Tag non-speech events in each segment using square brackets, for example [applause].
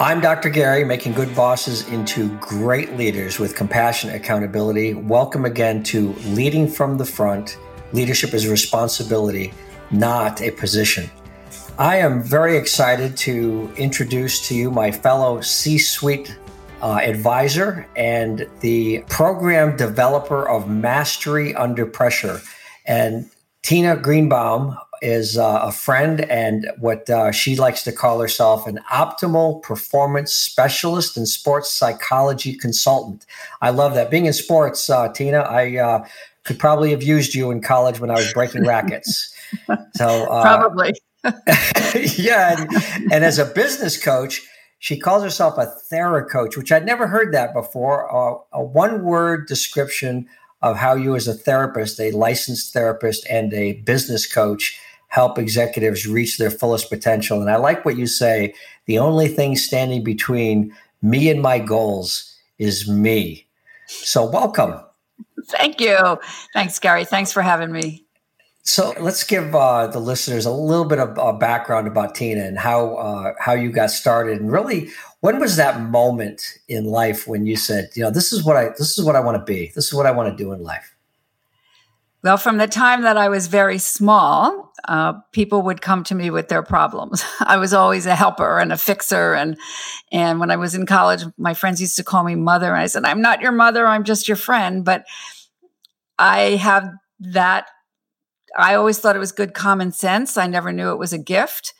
I'm Dr. Gary, making good bosses into great leaders with compassion, accountability. Welcome again to Leading from the Front. Leadership is a responsibility, not a position. I am very excited to introduce to you my fellow C suite uh, advisor and the program developer of Mastery Under Pressure. And Tina Greenbaum is uh, a friend and what uh, she likes to call herself an optimal performance specialist and sports psychology consultant. I love that. Being in sports, uh, Tina, I uh, could probably have used you in college when I was breaking rackets. So [laughs] uh, probably, [laughs] yeah. And, and, as a business coach, she calls herself a theracoach, which I'd never heard that before. Uh, a one-word description of how you, as a therapist, a licensed therapist, and a business coach help executives reach their fullest potential. And I like what you say the only thing standing between me and my goals is me. So, welcome. Thank you. Thanks, Gary. Thanks for having me. So let's give uh, the listeners a little bit of uh, background about Tina and how uh, how you got started, and really, when was that moment in life when you said, you know, this is what I this is what I want to be, this is what I want to do in life. Well, from the time that I was very small, uh, people would come to me with their problems. [laughs] I was always a helper and a fixer, and and when I was in college, my friends used to call me mother, and I said, "I'm not your mother. I'm just your friend." But I have that. I always thought it was good common sense. I never knew it was a gift.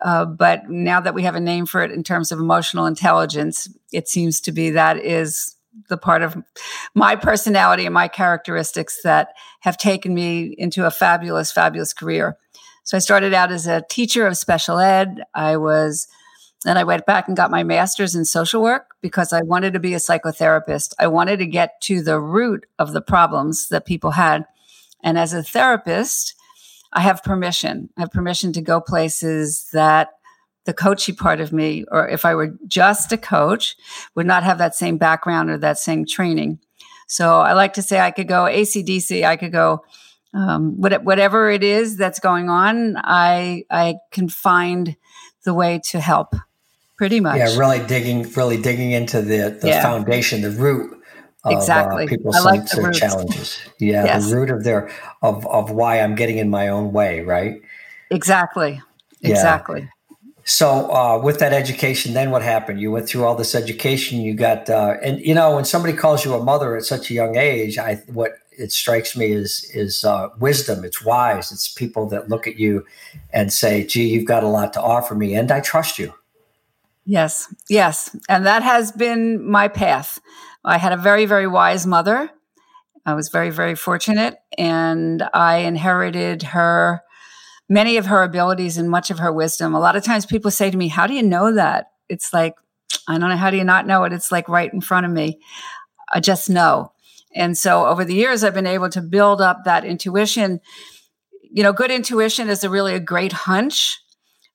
Uh, but now that we have a name for it in terms of emotional intelligence, it seems to be that is the part of my personality and my characteristics that have taken me into a fabulous, fabulous career. So I started out as a teacher of special ed. I was, then I went back and got my master's in social work because I wanted to be a psychotherapist. I wanted to get to the root of the problems that people had. And as a therapist, I have permission. I have permission to go places that the coachy part of me, or if I were just a coach, would not have that same background or that same training. So I like to say I could go ACDC, I could go um, whatever it is that's going on. I I can find the way to help. Pretty much. Yeah, really digging, really digging into the the yeah. foundation, the root of uh, exactly. uh, people's like the challenges. Yeah, yes. the root of their of of why I'm getting in my own way, right? Exactly. Exactly. So uh, with that education, then what happened? You went through all this education. You got, uh, and you know, when somebody calls you a mother at such a young age, I what it strikes me is is uh, wisdom. It's wise. It's people that look at you and say, "Gee, you've got a lot to offer me, and I trust you." Yes, yes, and that has been my path. I had a very, very wise mother. I was very, very fortunate, and I inherited her many of her abilities and much of her wisdom. A lot of times people say to me, How do you know that? It's like, I don't know. How do you not know it? It's like right in front of me. I just know. And so over the years, I've been able to build up that intuition. You know, good intuition is a really a great hunch,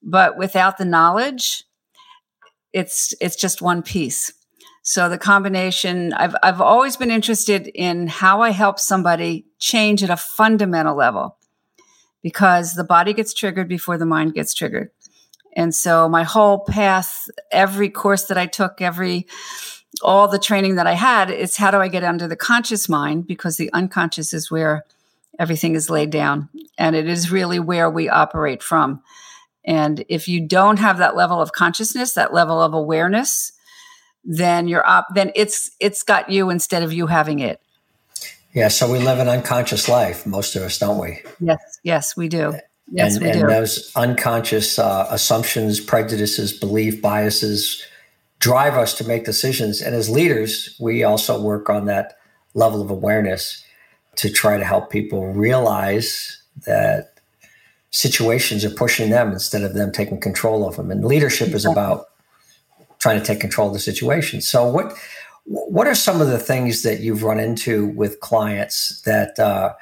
but without the knowledge, it's it's just one piece. So the combination, I've I've always been interested in how I help somebody change at a fundamental level because the body gets triggered before the mind gets triggered. And so my whole path, every course that I took, every all the training that I had, is how do I get under the conscious mind because the unconscious is where everything is laid down and it is really where we operate from. And if you don't have that level of consciousness, that level of awareness, then you're up then it's it's got you instead of you having it yeah so we live an unconscious life most of us don't we? Yes yes we do. Yes and, we and do. those unconscious uh, assumptions prejudices belief biases drive us to make decisions. And as leaders we also work on that level of awareness to try to help people realize that situations are pushing them instead of them taking control of them. And leadership is about trying to take control of the situation. So what what are some of the things that you've run into with clients that uh,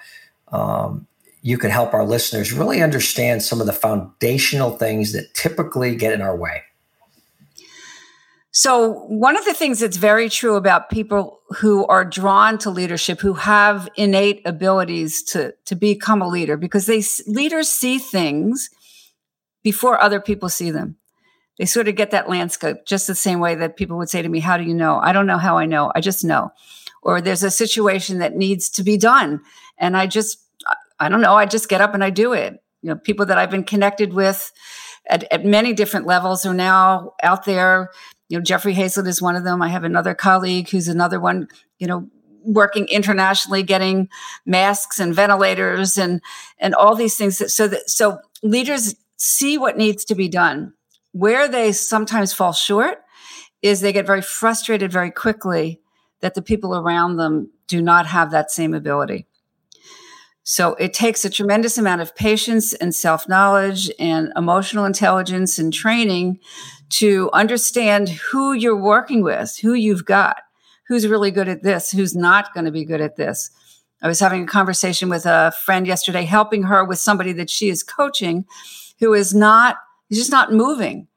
um, you could help our listeners really understand some of the foundational things that typically get in our way? So, one of the things that's very true about people who are drawn to leadership, who have innate abilities to, to become a leader, because they leaders see things before other people see them they sort of get that landscape just the same way that people would say to me, How do you know? I don't know how I know. I just know. Or there's a situation that needs to be done. And I just, I don't know. I just get up and I do it. You know, people that I've been connected with at, at many different levels are now out there. You know, Jeffrey Hayzlett is one of them. I have another colleague who's another one, you know, working internationally, getting masks and ventilators and, and all these things. That, So that, so leaders see what needs to be done where they sometimes fall short is they get very frustrated very quickly that the people around them do not have that same ability. So it takes a tremendous amount of patience and self knowledge and emotional intelligence and training to understand who you're working with, who you've got, who's really good at this, who's not going to be good at this. I was having a conversation with a friend yesterday, helping her with somebody that she is coaching who is not He's just not moving.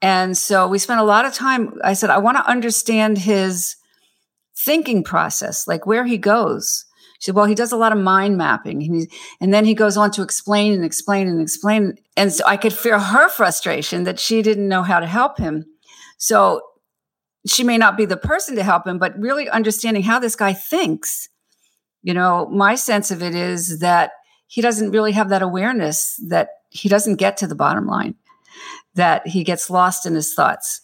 And so we spent a lot of time. I said, I want to understand his thinking process, like where he goes. She said, Well, he does a lot of mind mapping. And, he, and then he goes on to explain and explain and explain. And so I could feel her frustration that she didn't know how to help him. So she may not be the person to help him, but really understanding how this guy thinks. You know, my sense of it is that he doesn't really have that awareness that he doesn't get to the bottom line, that he gets lost in his thoughts.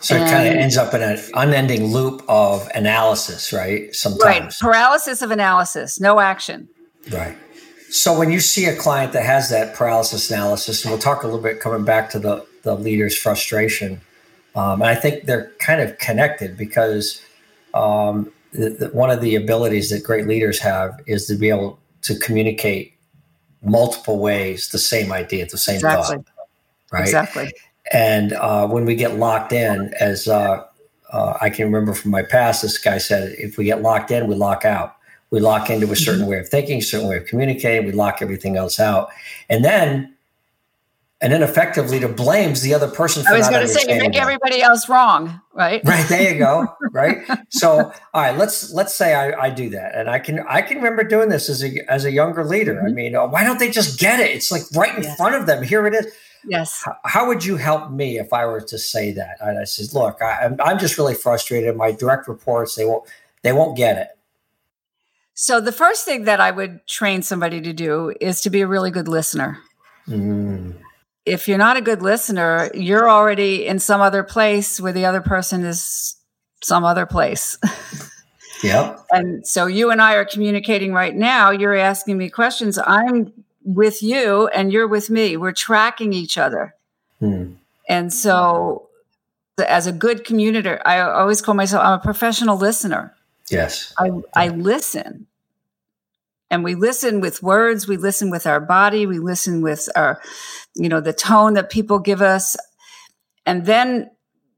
So and, it kind of ends up in an unending loop of analysis, right? Sometimes. Right. Paralysis of analysis, no action. Right. So when you see a client that has that paralysis analysis, and we'll talk a little bit coming back to the, the leader's frustration, um, and I think they're kind of connected because um, the, the, one of the abilities that great leaders have is to be able to communicate multiple ways the same idea, the same exactly. thought, right? Exactly. And uh, when we get locked in, as uh, uh, I can remember from my past, this guy said, if we get locked in, we lock out. We lock into a certain mm-hmm. way of thinking, certain way of communicating. We lock everything else out, and then and then effectively to blames the other person. I was going to say you make everybody else wrong, right? Right there you go. [laughs] right. So all right, let's let's say I, I do that, and I can I can remember doing this as a as a younger leader. Mm-hmm. I mean, uh, why don't they just get it? It's like right in yes. front of them. Here it is. Yes. How, how, would you help me if I were to say that? And I says, look, I, I'm I'm just really frustrated. My direct reports they won't they won't get it. So the first thing that I would train somebody to do is to be a really good listener. Mm if you're not a good listener, you're already in some other place where the other person is some other place. [laughs] Yep. and so you and I are communicating right now. You're asking me questions. I'm with you and you're with me. We're tracking each other. Hmm. And so, as a good communicator, I always call myself I'm a professional listener. Yes. I, I listen and we listen with words we listen with our body we listen with our you know the tone that people give us. And then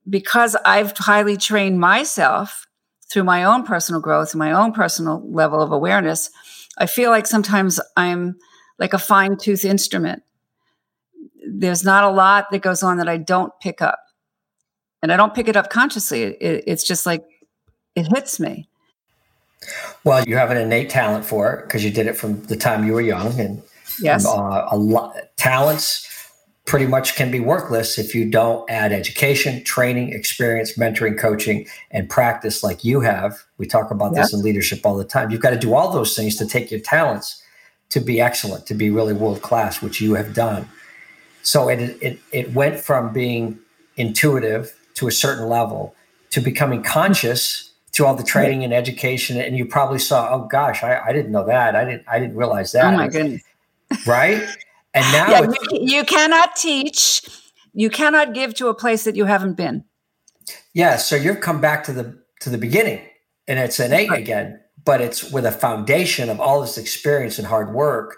because i've highly trained myself through my own personal growth and my own personal level of awareness i feel like sometimes i'm like a fine-tooth instrument. There's not a lot that goes on that i don't pick up. And i don't pick it up consciously. It, it's just like it hits me well, you have an innate talent for it because you did it from the time you were young, and yes, uh, a lot talents pretty much can be worthless if you don't add education, training, experience, mentoring, coaching, and practice like you have. We talk about this in leadership all the time. You've got to do all those things to take your talents to be excellent, to be really world class, which you have done. So it it it went from being intuitive to a certain level to becoming conscious through all the training and education and you probably saw oh gosh i, I didn't know that. I didn't i didn't realize that. Oh my goodness. Right? And [laughs] now yeah, you, you cannot teach you cannot give to a place that you haven't been. Yeah so you've come back to the to the beginning and it's innate right. again but it's with a foundation of all this experience and hard work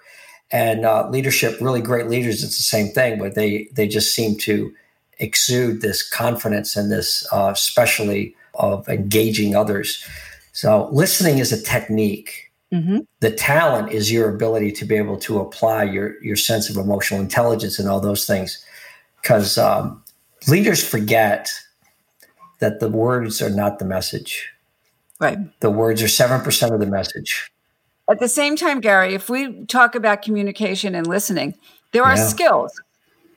and uh, leadership really great leaders it's the same thing but they they just seem to exude this confidence and this uh, especially of engaging others. So listening is a technique. Mm-hmm. The talent is your ability to be able to apply your your sense of emotional intelligence and all those things. Because um, leaders forget that the words are not the message. Right. The words are seven percent of the message. At the same time, Gary, if we talk about communication and listening, there are yeah. skills.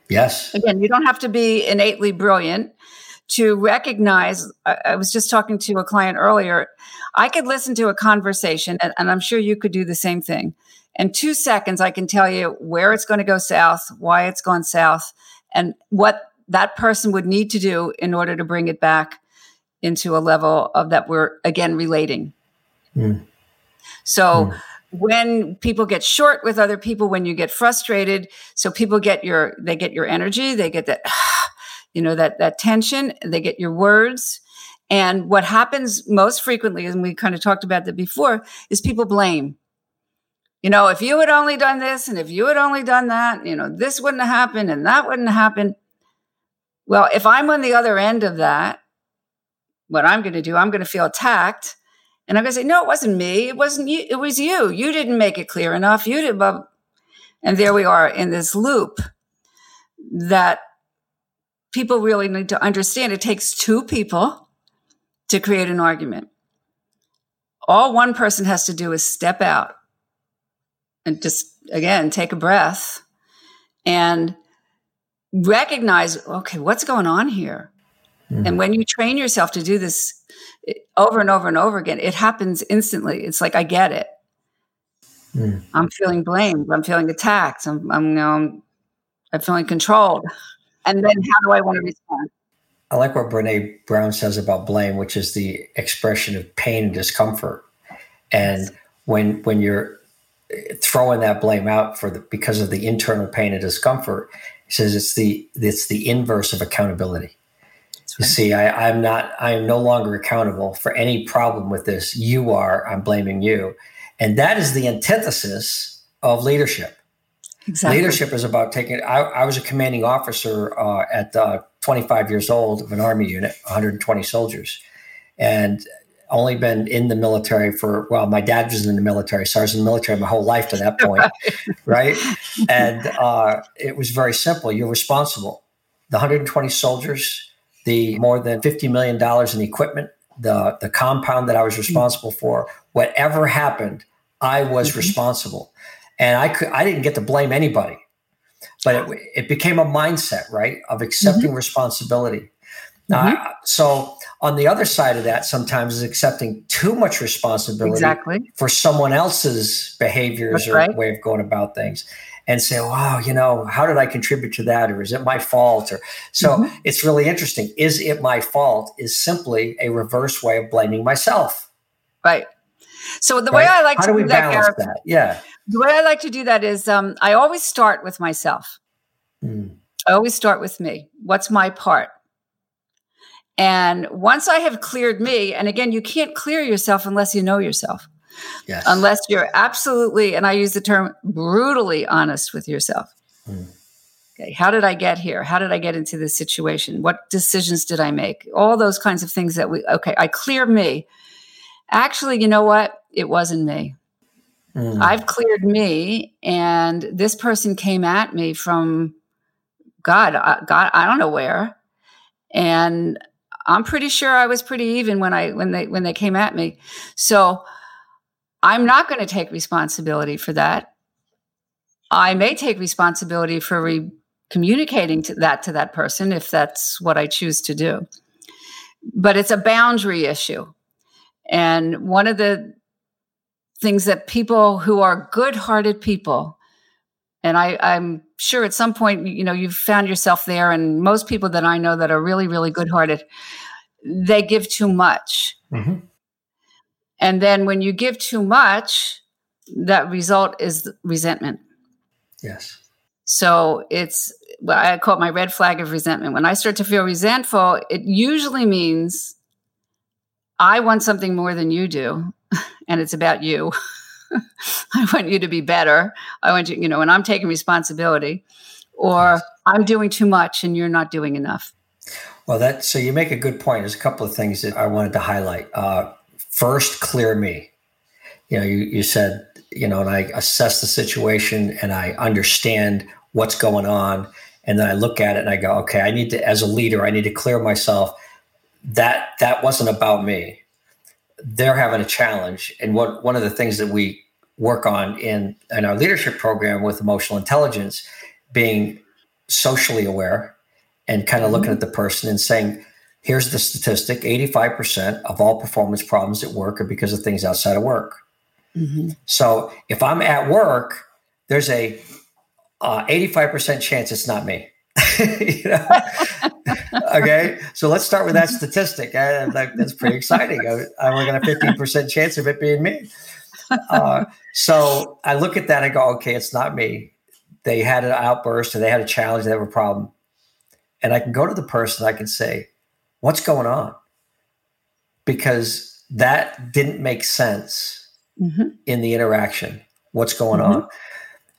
Yes. Again, you don't have to be innately brilliant to recognize. I, I, was just talking to a client earlier. I could listen to a conversation, and, and I'm sure you could do the same thing. In two seconds, I can tell you where it's going to go south, why it's gone south, and what that person would need to do in order to bring it back into a level of that we're again relating. Mm. So, mm when people get short with other people when you get frustrated so people get your they get your energy they get that [sighs] you know that that tension they get your words. And what happens most frequently and we kind of talked about that before is people blame. You know if you had only done this and if you had only done that you know this wouldn't have happened and that wouldn't happen well if i'm on the other end of that what i'm going to do i'm going to feel attacked and i'm going to say no it wasn't me. It wasn't you. It was you. You didn't make it clear enough. You did and there we are in this loop that people really need to understand it takes two people to create an argument. All one person has to do is step out and just, again, take a breath and recognize, okay, what's going on here? Mm-hmm. And when you train yourself to do this over and over and over again, it happens instantly. It's like, I get it. Mm. I'm feeling blamed. I'm feeling attacked. I'm, I'm, you know, I'm, I'm feeling controlled. And then how do I want to respond? I like what Brene Brown says about blame, which is the expression of pain and discomfort. And when when you're throwing that blame out for the because of the internal pain and discomfort, he says it's the it's the inverse of accountability. Right. You see, I, I'm not I am no longer accountable for any problem with this. You are, I'm blaming you. And that is the antithesis of leadership. Exactly. Leadership is about taking. I, I was a commanding officer uh, at uh, 25 years old of an army unit, 120 soldiers, and only been in the military for well, my dad was in the military, so I was in the military my whole life to that [laughs] point, right? And uh, it was very simple. You're responsible. The 120 soldiers, the more than 50 million dollars in equipment, the the compound that I was mm-hmm. responsible for, whatever happened, I was mm-hmm. responsible and I could I didn't get to blame anybody, but it, it became a mindset, right, of accepting mm-hmm. responsibility. Mm-hmm. Uh, so on the other side of that, sometimes is accepting too much responsibility exactly. for someone else's behaviors That's or right. way of going about things. And say, wow, you know, how did I contribute to that? Or is it my fault? Or so mm-hmm. it's really interesting. Is it my fault? Is simply a reverse way of blaming myself. Right. So the right? way I like how to do do balance that, that? Yeah. The way I like to do that is um, I always start with myself. Mm. I always start with me. What's my part? And once I have cleared me, and again, you can't clear yourself unless you know yourself. Yes. Unless you're absolutely, and I use the term brutally honest with yourself. Mm. Okay, how did I get here? How did I get into this situation? What decisions did I make? All those kinds of things that we, okay, I clear me. Actually, you know what? It wasn't me. Mm. I've cleared me, and this person came at me from God, uh, God, I don't know where, and I'm pretty sure I was pretty even when I when they when they came at me. So I'm not going to take responsibility for that. I may take responsibility for re- communicating to that to that person if that's what I choose to do. But it's a boundary issue. And one of the things that people who are good-hearted people and I, i'm sure at some point you know you've found yourself there and most people that i know that are really really good-hearted they give too much. Mm-hmm. And then when you give too much, that result is resentment. Yes. So it's well, I call it my red flag of resentment. When I start to feel resentful, it usually means I want something more than you do, [laughs] and it's about you. [laughs] I want you to be better. I want you, you know, and I'm taking responsibility, or I'm doing too much and you're not doing enough. Well, that so you make a good point. There's a couple of things that I wanted to highlight. Uh, first, clear me. You know, you, you said, you know, and I assess the situation and I understand what's going on. And then I look at it and I go, okay, I need to, as a leader, I need to clear myself. That that wasn't about me. They're having a challenge. And what one of the things that we work on in, in our leadership program with emotional intelligence, being socially aware and kind of looking at the person and saying, here's the statistic 85% of all performance problems at work are because of things outside of work. Mm-hmm. So if I'm at work, there's a uh, 85% chance it's not me. [laughs] you know? Okay, so let's start with that statistic. That, that's pretty exciting. I, I only got a 15% chance of it being me. Uh, so I look at that and go, okay, it's not me. They had an outburst or they had a challenge, they have a problem and I can go to the person, I can say, What's going on? Because that didn't make sense mm-hmm. in the interaction. What's going mm-hmm. on?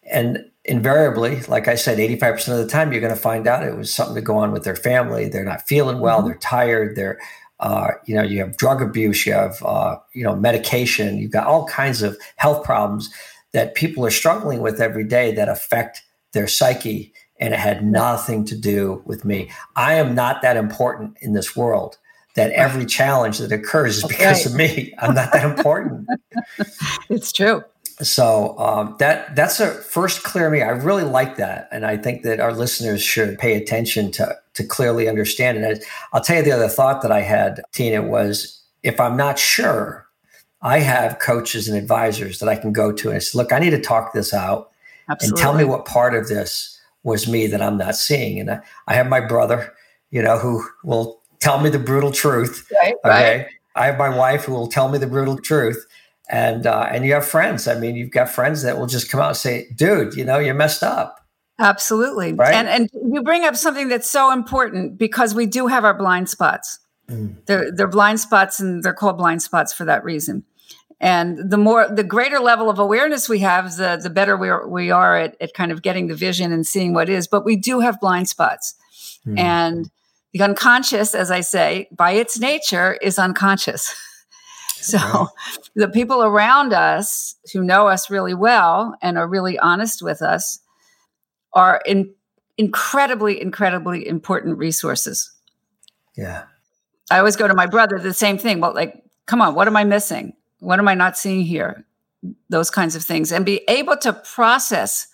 And invariably, like I said, 85% of the time, you're going to find out it was something to go on with their family. They're not feeling well. Mm-hmm. They're tired. They're, uh, you know, you have drug abuse, you have, uh, you know, medication, you've got all kinds of health problems that people are struggling with every day that affect their psyche and it had nothing to do with me. I am not that important in this world that every challenge that occurs is because right. of me. I'm not that important. [laughs] it's true. So um, that that's a first clear me. I really like that, and I think that our listeners should pay attention to to clearly understand. And I, I'll tell you the other thought that I had, Tina, was if I'm not sure, I have coaches and advisors that I can go to and say, "Look, I need to talk this out, Absolutely. and tell me what part of this." was me that I'm not seeing. And I, I have my brother, you know, who will tell me the brutal truth. Right, okay. Right. I have my wife who will tell me the brutal truth. And uh, and you have friends. I mean, you've got friends that will just come out and say, dude, you know, you're messed up. Absolutely. Right? And and you bring up something that's so important because we do have our blind spots. Mm. They're they're blind spots and they're called blind spots for that reason. And the more, the greater level of awareness we have, the, the better we are, we are at, at kind of getting the vision and seeing what is. But we do have blind spots. Mm. And the unconscious, as I say, by its nature is unconscious. [laughs] [laughs] so the people around us who know us really well and are really honest with us are in, incredibly, incredibly important resources. Yeah. I always go to my brother, the same thing. Well, like, come on, what am I missing? What am I not seeing here? Those kinds of things. And be able to process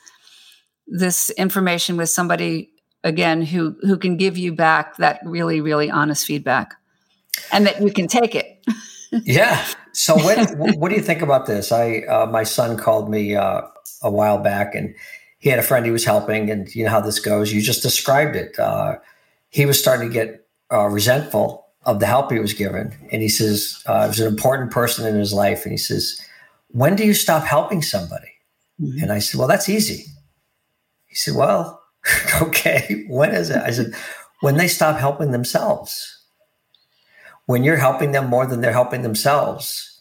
this information with somebody again who who can give you back that really really honest feedback and that you can take it [laughs] yeah so what [laughs] what do you think about this i uh, my son called me uh, a while back and he had a friend he was helping and you know how this goes you just described it uh, he was starting to get uh, resentful of the help he was given. And he says, uh, it was an important person in his life. And he says, when do you stop helping somebody? Mm-hmm. And I said, well, that's easy. He said, well, [laughs] okay, when is it? I said, when they stop helping themselves. When you're helping them more than they're helping themselves,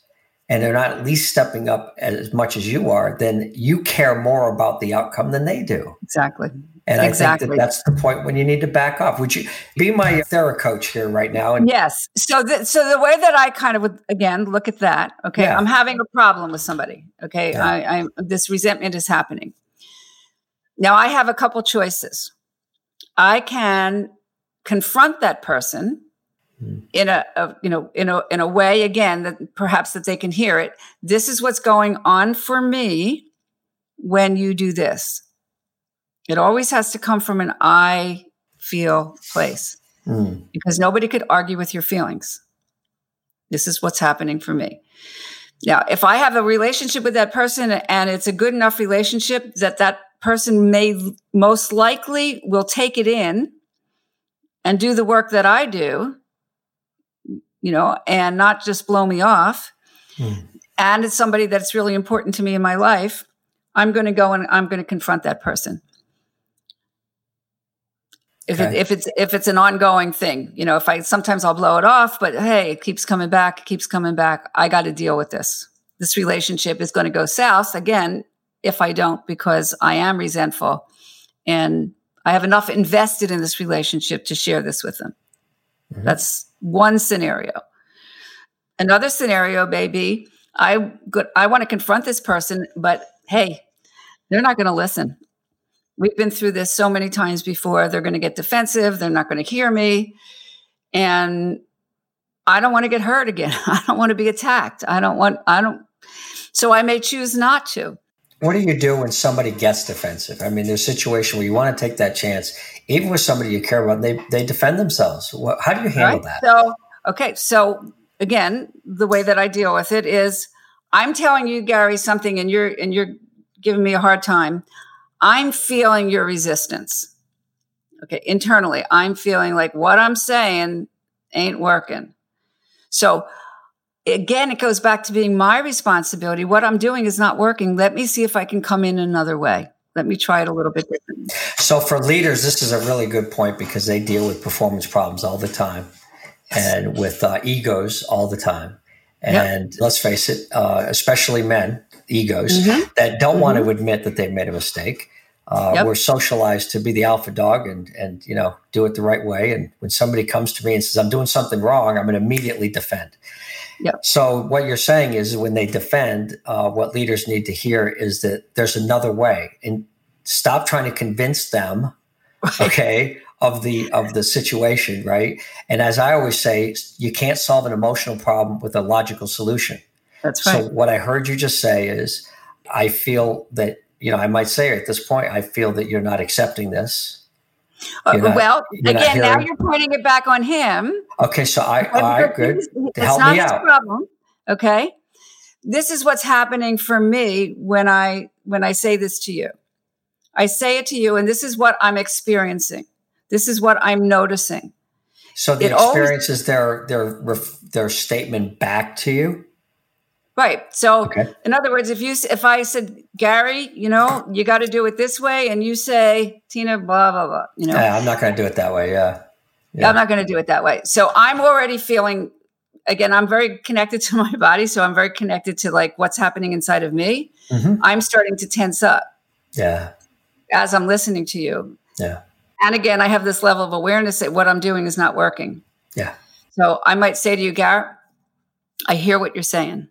and they're not at least stepping up as much as you are, then you care more about the outcome than they do. Exactly. And exactly. I think that that's the point when you need to back off. Would you be my thera coach here right now? And- yes. So, the, so the way that I kind of would again look at that. Okay, yeah. I'm having a problem with somebody. Okay, yeah. I, I'm this resentment is happening. Now I have a couple choices. I can confront that person. In a, a, you know in a in a way again that perhaps that they can hear it. This is what's going on for me when you do this it always has to come from an I feel place mm. because nobody could argue with your feelings. This is what's happening for me. Now, if I have a relationship with that person and it's a good enough relationship that that person may most likely will take it in and do the work that I do, you know, and not just blow me off. Hmm. And it's somebody that's really important to me in my life. I'm going to go and I'm going to confront that person. If, okay. it, if it's if it's an ongoing thing, you know, if I sometimes I'll blow it off, but hey, it keeps coming back, it keeps coming back. I got to deal with this. This relationship is going to go south again if I don't because I am resentful and I have enough invested in this relationship to share this with them. Mm-hmm. That's one scenario. Another scenario, baby, I good I want to confront this person, but hey, they're not going to listen. We've been through this so many times before. They're going to get defensive. They're not going to hear me. And I don't want to get hurt again. [laughs] I don't want to be attacked. I don't want, I don't. So I may choose not to. What do you do when somebody gets defensive? I mean, there's a situation where you want to take that chance, even with somebody you care about, they, they defend themselves. How do you handle right? that? So, okay. So again, the way that I deal with it is I'm telling you, Gary, something and you're, and you're giving me a hard time. I'm feeling your resistance. Okay. Internally, I'm feeling like what I'm saying ain't working. So again, it goes back to being my responsibility. What I'm doing is not working. Let me see if I can come in another way. Let me try it a little bit differently. So for leaders, this is a really good point because they deal with performance problems all the time and with uh, egos all the time. And yep. let's face it, uh, especially men, egos mm-hmm. that don't mm-hmm. want to admit that they've made a mistake. Uh, yep. We're socialized to be the alpha dog and and you know do it the right way. And when somebody comes to me and says I'm doing something wrong, I'm going to immediately defend. Yep. So what you're saying is when they defend, uh, what leaders need to hear is that there's another way, and stop trying to convince them. [laughs] Okay. of the of the situation, right? And as I always say, you can't solve an emotional problem with a logical solution. That's right. So what I heard you just say is, I feel that you know I might say at this point, I feel that you're not accepting this. Uh, not, well, again, now you're pointing it back on him. Okay, so I, I good. It's Help not me his out. problem. Okay, this is what's happening for me when I when I say this to you. I say it to you, and this is what I'm experiencing. This is what I'm noticing. So the it experience always, is their their their statement back to you. Right. So, okay. in other words, if you if I said Gary, you know, you got to do it this way, and you say Tina, blah blah blah, you know, yeah, I'm not going to do it that way. Yeah. yeah. I'm not going to do it that way. So I'm already feeling. Again, I'm very connected to [laughs] my body, so I'm very connected to like what's happening inside of me. Mm-hmm. I'm starting to tense up. Yeah. As I'm listening to you. Yeah. And again, I have this level of awareness that what I'm doing is not working. Yeah. So I might say to you, Gary, I hear what you're saying.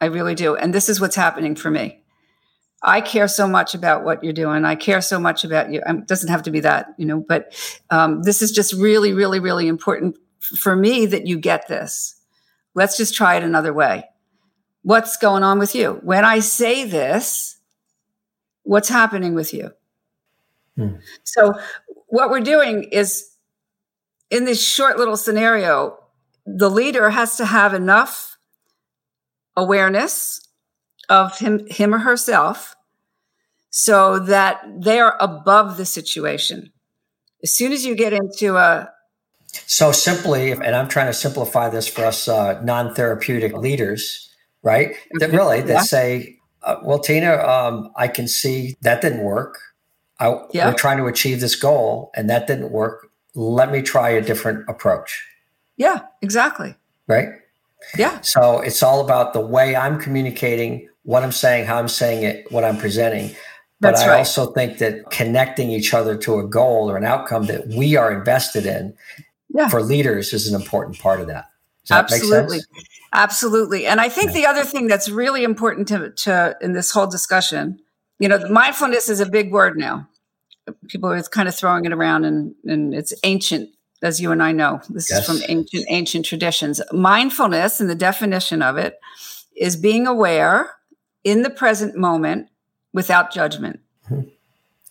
I really do. And this is what's happening for me. I care so much about what you're doing. I care so much about you. it doesn't have to be that, you know, but um, this is just really, really, really important for me that you get this. Let's just try it another way. What's going on with you? When I say this, what's happening with you? Hmm. So, what we're doing is in this short little scenario, the leader has to have enough awareness of him, him or herself so that they are above the situation. As soon as you get into a so simply, and I'm trying to simplify this for us uh, non-therapeutic leaders, right? That really that yeah. say, uh, "Well, Tina, um, I can see that didn't work. I, yeah. We're trying to achieve this goal, and that didn't work. Let me try a different approach." Yeah, exactly. Right. Yeah. So it's all about the way I'm communicating, what I'm saying, how I'm saying it, what I'm presenting. But That's I right. also think that connecting each other to a goal or an outcome that we are invested in yeah. for leaders is an important part of that. that Absolutely. Absolutely. And I think yeah. the other thing that's really important to, to in this whole discussion, you know, mindfulness is a big word now. People are kind of throwing it around and, and it's ancient as you and I know. This yes. is from ancient ancient traditions. Mindfulness, and the definition of it, is being aware in the present moment without judgment. Mm-hmm. Okay.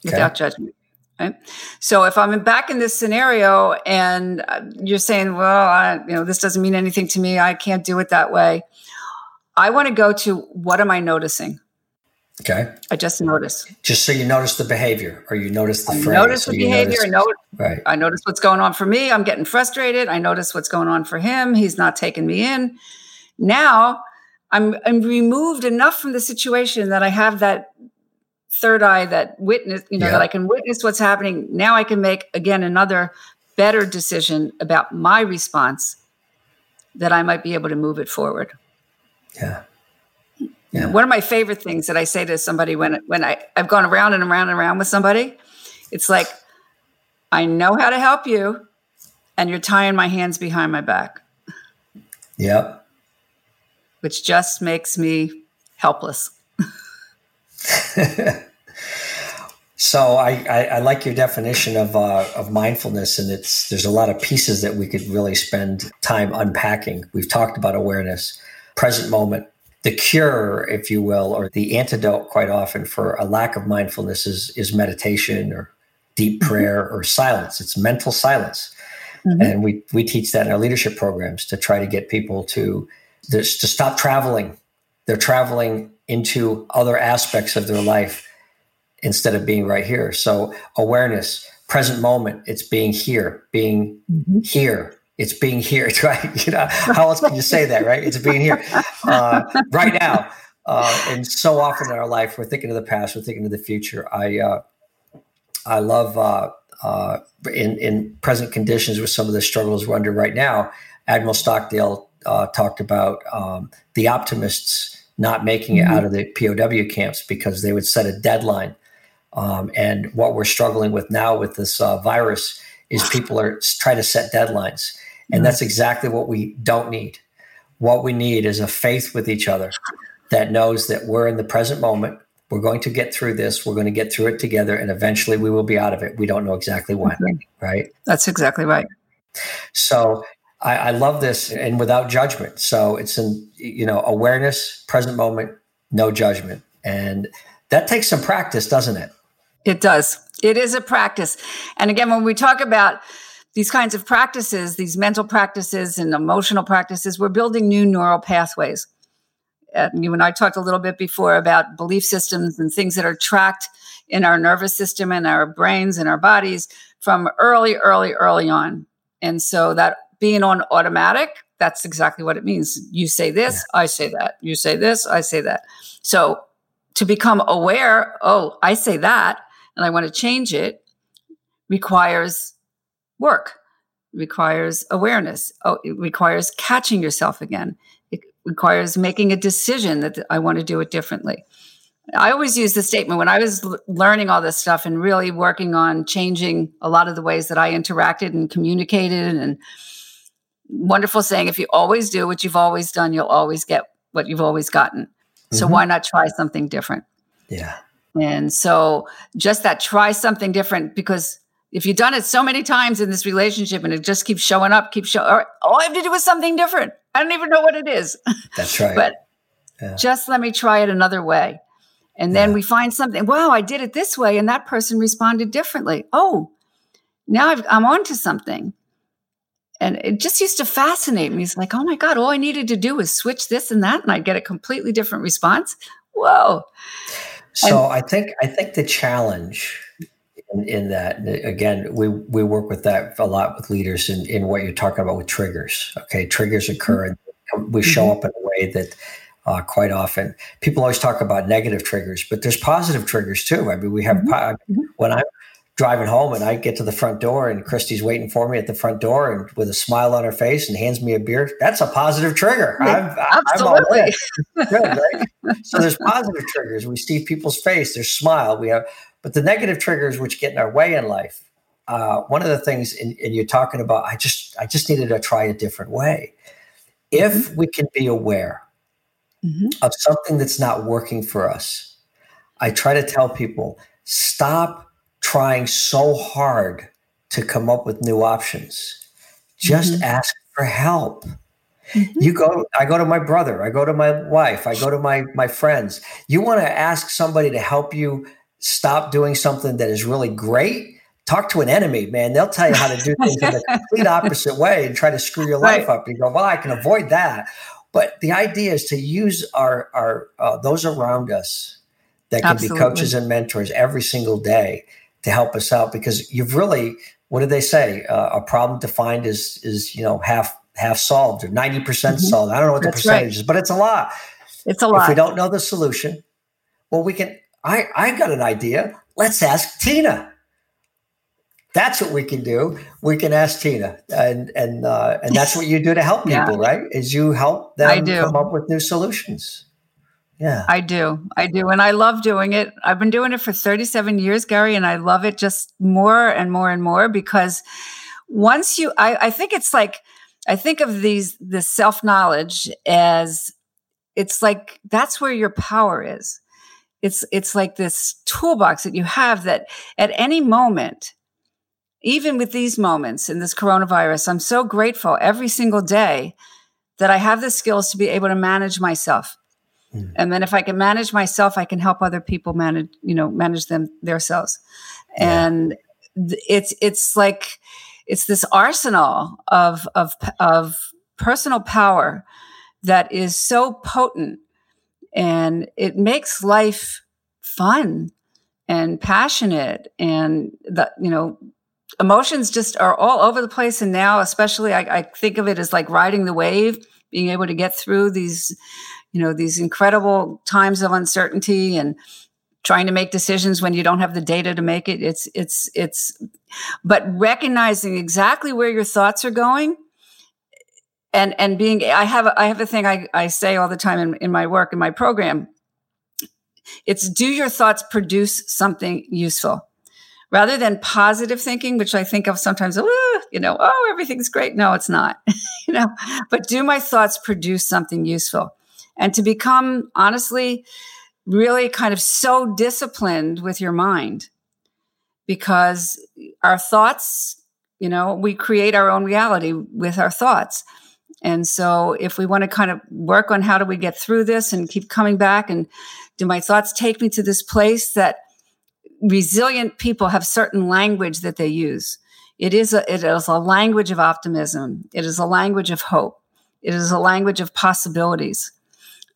Without judgment. Right? So if I'm back in this scenario and uh, you're saying, "Well, I, you know, this doesn't mean anything to me. I can't do it that way," I want to go to what am I noticing? Okay. I just notice. Just so you notice the behavior or you notice the I phrase. notice the behavior. notice- I know Right. I notice what's going on for me. I'm getting frustrated. I notice what's going on for him. He's not taking me in. Now I'm I'm removed enough from the situation that I have that third eye that witness, you know, Yeah. that I can witness what's happening. Now I can make again another better decision about my response that I might be able to move it forward. Yeah. Yeah. One of my favorite things that I say to somebody when when I, I've gone around and around and around with somebody, it's like, I know how to help you, and you're tying my hands behind my back, Yep. which just makes me helpless. [laughs] So I, I, I like your definition of uh, of mindfulness, and it's there's a lot of pieces that we could really spend time unpacking. We've talked about awareness, present moment, the cure, if you will, or the antidote. Quite often for a lack of mindfulness is is meditation or deep mm-hmm. prayer or silence. It's mental silence, mm-hmm. and we we teach that in our leadership programs to try to get people to to stop traveling. They're traveling into other aspects of their life instead of being right here. So awareness, present moment, it's being here, being mm-hmm. here. It's being here, [laughs] right? You know, how else can you say that, right? It's being here uh, right now. Uh, and so often in our life, we're thinking of the past, we're thinking of the future. I, uh, I love uh, uh, in in present conditions with some of the struggles we're under right now. Admiral Stockdale uh, talked about um, the optimists not making it out of the POW camps because they would set a deadline. Um, and what we're struggling with now with this uh, virus is people are trying to set deadlines, and that's exactly what we don't need. What we need is a faith with each other that knows that we're in the present moment. We're going to get through this. We're going to get through it together, and eventually we will be out of it. We don't know exactly when, right? That's exactly right. So I, I love this, and without judgment. So it's in you know awareness, present moment, no judgment, and that takes some practice, doesn't it? It does. It is a practice. And again, when we talk about these kinds of practices, these mental practices and emotional practices, we're building new neural pathways. And you and I talked a little bit before about belief systems and things that are tracked in our nervous system and our brains and our bodies from early, early, early on. And so that being on automatic, that's exactly what it means. You say this, I say that. You say this, I say that. So to become aware, oh, I say that and I want to change it requires work, requires awareness. Oh, it requires catching yourself again. It requires making a decision that I want to do it differently. I always use the statement when I was l- learning all this stuff and really working on changing a lot of the ways that I interacted and communicated and wonderful saying if you always do what you've always done, you'll always get what you've always gotten. So Mhm. why not try something different? Yeah. And so just that try something different because if you've done it so many times in this relationship and it just keeps showing up, keeps showing, all, all I have to do is something different. I don't even know what it is, That's right. but Yeah. just let me try it another way. And then Yeah. we find something, wow, I did it this way and that person responded differently. Oh, now I've, I'm on to something. And it just used to fascinate me. It's like, oh my God, all I needed to do was switch this and that, and I'd get a completely different response. Whoa. So I think I think the challenge in, in that again we we work with that a lot with leaders in, in what you're talking about with triggers. Okay, triggers mm-hmm. occur and we show mm-hmm. up in a way that uh, quite often people always talk about negative triggers, but there's positive triggers too. I mean, we have mm-hmm. po- when I'm driving home and I get to the front door and Christy's waiting for me at the front door and with a smile on her face and hands me a beer. That's a positive trigger. I'm, I'm Absolutely. Good, right? [laughs] so there's positive triggers. We see people's face, their smile. We have, but the negative triggers which get in our way in life. Uh, one of the things, and you're talking about, I just, I just needed to try a different way. If we can be aware Mhm. of something that's not working for us, I try to tell people stop trying so hard to come up with new options. Just ask for help. You go, I go to my brother, I go to my wife, I go to my my friends. You want to ask somebody to help you stop doing something that is really great? Talk to an enemy, man. They'll tell you how to do things in the [laughs] complete opposite way and try to screw your life Right. up. You go, well, I can avoid that. But the idea is to use our our uh, those around us that can Absolutely. be coaches and mentors every single day to help us out because you've really what did they say uh, a problem to find is is you know half half solved or 90% mm hmm solved i don't know what That's the percentage right. is but it's a lot it's a lot if we don't know the solution well we can i i got an idea let's ask tina that's what we can do. We can ask Tina, and and uh, and that's what you do to help [laughs] people, yeah. right? Is you help them come up with new solutions. Yeah. I do. I do. And I love doing it. I've been doing it for 37 years, Gary, and I love it just more and more and more because once you, I, I think it's like, I think of these, this self knowledge as it's like that's where your power is. It's, it's like this toolbox that you have that at any moment, even with these moments in this coronavirus, I'm so grateful every single day that I have the skills to be able to manage myself Mm. And then if I can manage myself, I can help other people manage, you know, manage them themselves. Yeah. And it's it's like it's this arsenal of of of personal power that is so potent and it makes life fun and passionate and the you know emotions just are all over the place. And now especially I, I think of it as like riding the wave being able to get through these you know these incredible times of uncertainty and trying to make decisions when you don't have the data to make it. It's it's it's but recognizing exactly where your thoughts are going and and being i have a, i have a thing i, I say all the time in, in my work in my program. It's do your thoughts produce something useful. Rather than positive thinking which i think of sometimes you know oh everything's great. No it's not [laughs] you know but do my thoughts produce something useful? And to become honestly really kind of so disciplined with your mind because our thoughts, you know, we create our own reality with our thoughts. And so if we want to kind of work on how do we get through this and keep coming back and do my thoughts take me to this place that resilient people have certain language that they use. It is a, it is a language of optimism. It is a language of hope. It is a language of possibilities.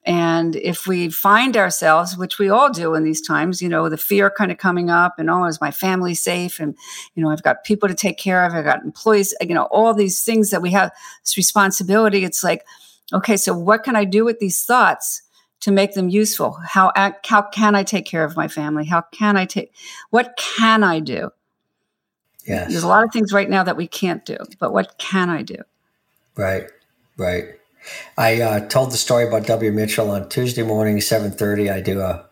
And if we find ourselves, which we all do in these times, you know, the fear kind of coming up and, oh, is my family safe? And, you know, I've got people to take care of. I've got employees, you know, all these things that we have this responsibility. It's like, okay, so what can I do with these thoughts to make them useful? How, how can I take care of my family? How can I take, what can I do? Yes. There's a lot of things right now that we can't do, but what can I do? Right, right. I uh, told the story about W. Mitchell on Tuesday morning, seven thirty. I do a,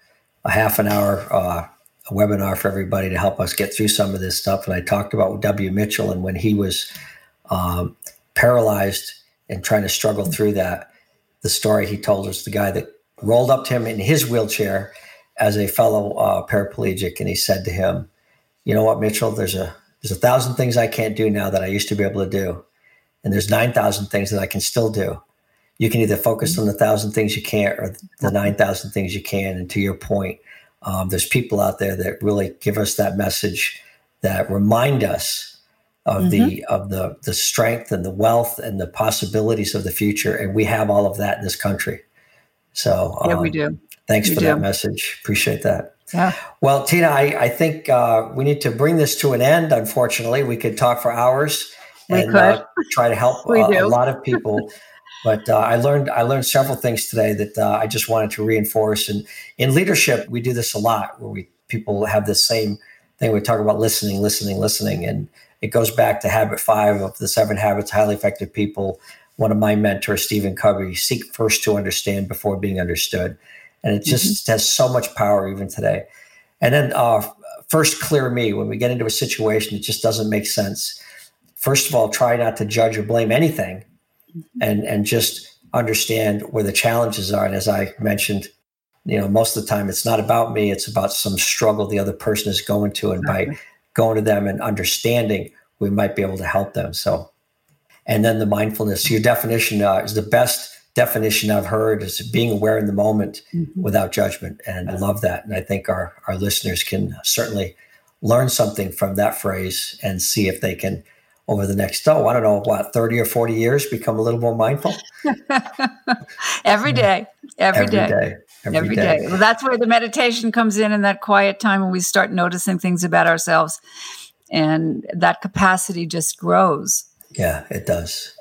a half an hour uh, webinar for everybody to help us get through some of this stuff, and I talked about W. Mitchell and when he was um, paralyzed and trying to struggle through that. The story he told us the guy that rolled up to him in his wheelchair as a fellow uh, paraplegic, and he said to him, "You know what, Mitchell? There's a there's a thousand things I can't do now that I used to be able to do, and there's nine thousand things that I can still do." You can either focus on the thousand things you can't or the 9,000 things you can. And to your point, um, there's people out there that really give us that message that remind us of mm-hmm. the of the the strength and the wealth and the possibilities of the future and we have all of that in this country so um, yeah we do thanks we for do. that message appreciate that yeah. Well, Tina, I, I think uh, we need to bring this to an end. Unfortunately, we could talk for hours and uh, try to help [laughs] uh, a lot of people. [laughs] But uh, I learned I learned several things today that uh, I just wanted to reinforce. And in leadership, we do this a lot, where we people have the same thing. We talk about listening, listening, listening, and it goes back to habit five of the seven habits highly effective people. One of my mentors, Stephen Covey, seek first to understand before being understood, and it just mm-hmm. has so much power even today. And then uh, first clear me when we get into a situation that just doesn't make sense. First of all, try not to judge or blame anything and and just understand where the challenges are. And as I mentioned, you know, most of the time it's not about me; it's about some struggle the other person is going to, and by going to them and understanding, we might be able to help them. So, and then the mindfulness. Your definition uh, is the best definition I've heard is being aware in the moment mm-hmm. without judgment, and I love that. And I think our our listeners can certainly learn something from that phrase and see if they can over the next, oh, I don't know, what, 30 or 40 years, become a little more mindful? [laughs] every day, every, every day. day. every, every day. day. Well, that's where the meditation comes in, and that quiet time when we start noticing things about ourselves, and that capacity just grows. Yeah, it does.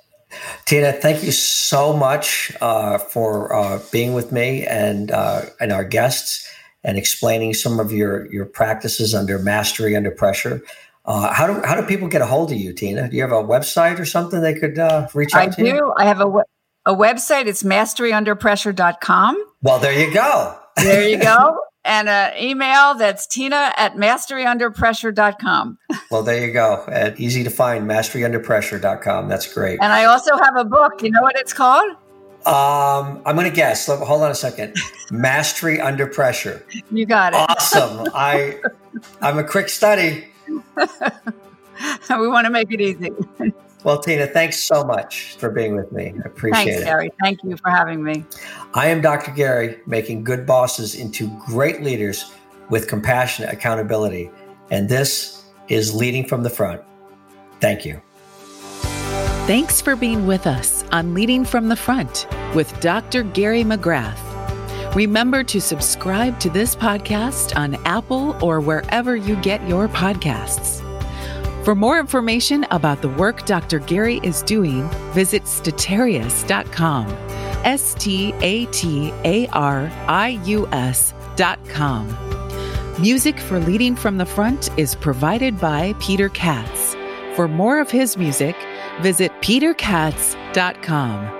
Tina, thank you so much uh, for uh, being with me and uh, and our guests and explaining some of your your practices under mastery under pressure. Uh, how do how do people get a hold of you, Tina? Do you have a website or something they could uh, reach out I to? I do. You? I have a a website. It's masteryunderpressure.com. Well, there you go. there you go. [laughs] And an email that's tina at masteryunderpressure.com. Well, there you go. At easy to find, masteryunderpressure.com. That's great. And I also have a book. You know what it's called? Um, I'm going to guess. Hold on a second. Mastery under pressure. [laughs] You got it. Awesome. I, I'm a quick study. [laughs] we want to make it easy. Well, Tina, thanks so much for being with me. I appreciate thanks, it. Gary. Thank you for having me. I am Dr. Gary, making good bosses into great leaders with compassionate accountability. And this is Leading from the Front. Thank you. Thanks for being with us on Leading from the Front with Dr. Gary McGrath. Remember to subscribe to this podcast on Apple or wherever you get your podcasts. For more information about the work Dr. Gary is doing, visit statarius.com. S T A T A R I U S.com. Music for Leading from the Front is provided by Peter Katz. For more of his music, visit peterkatz.com.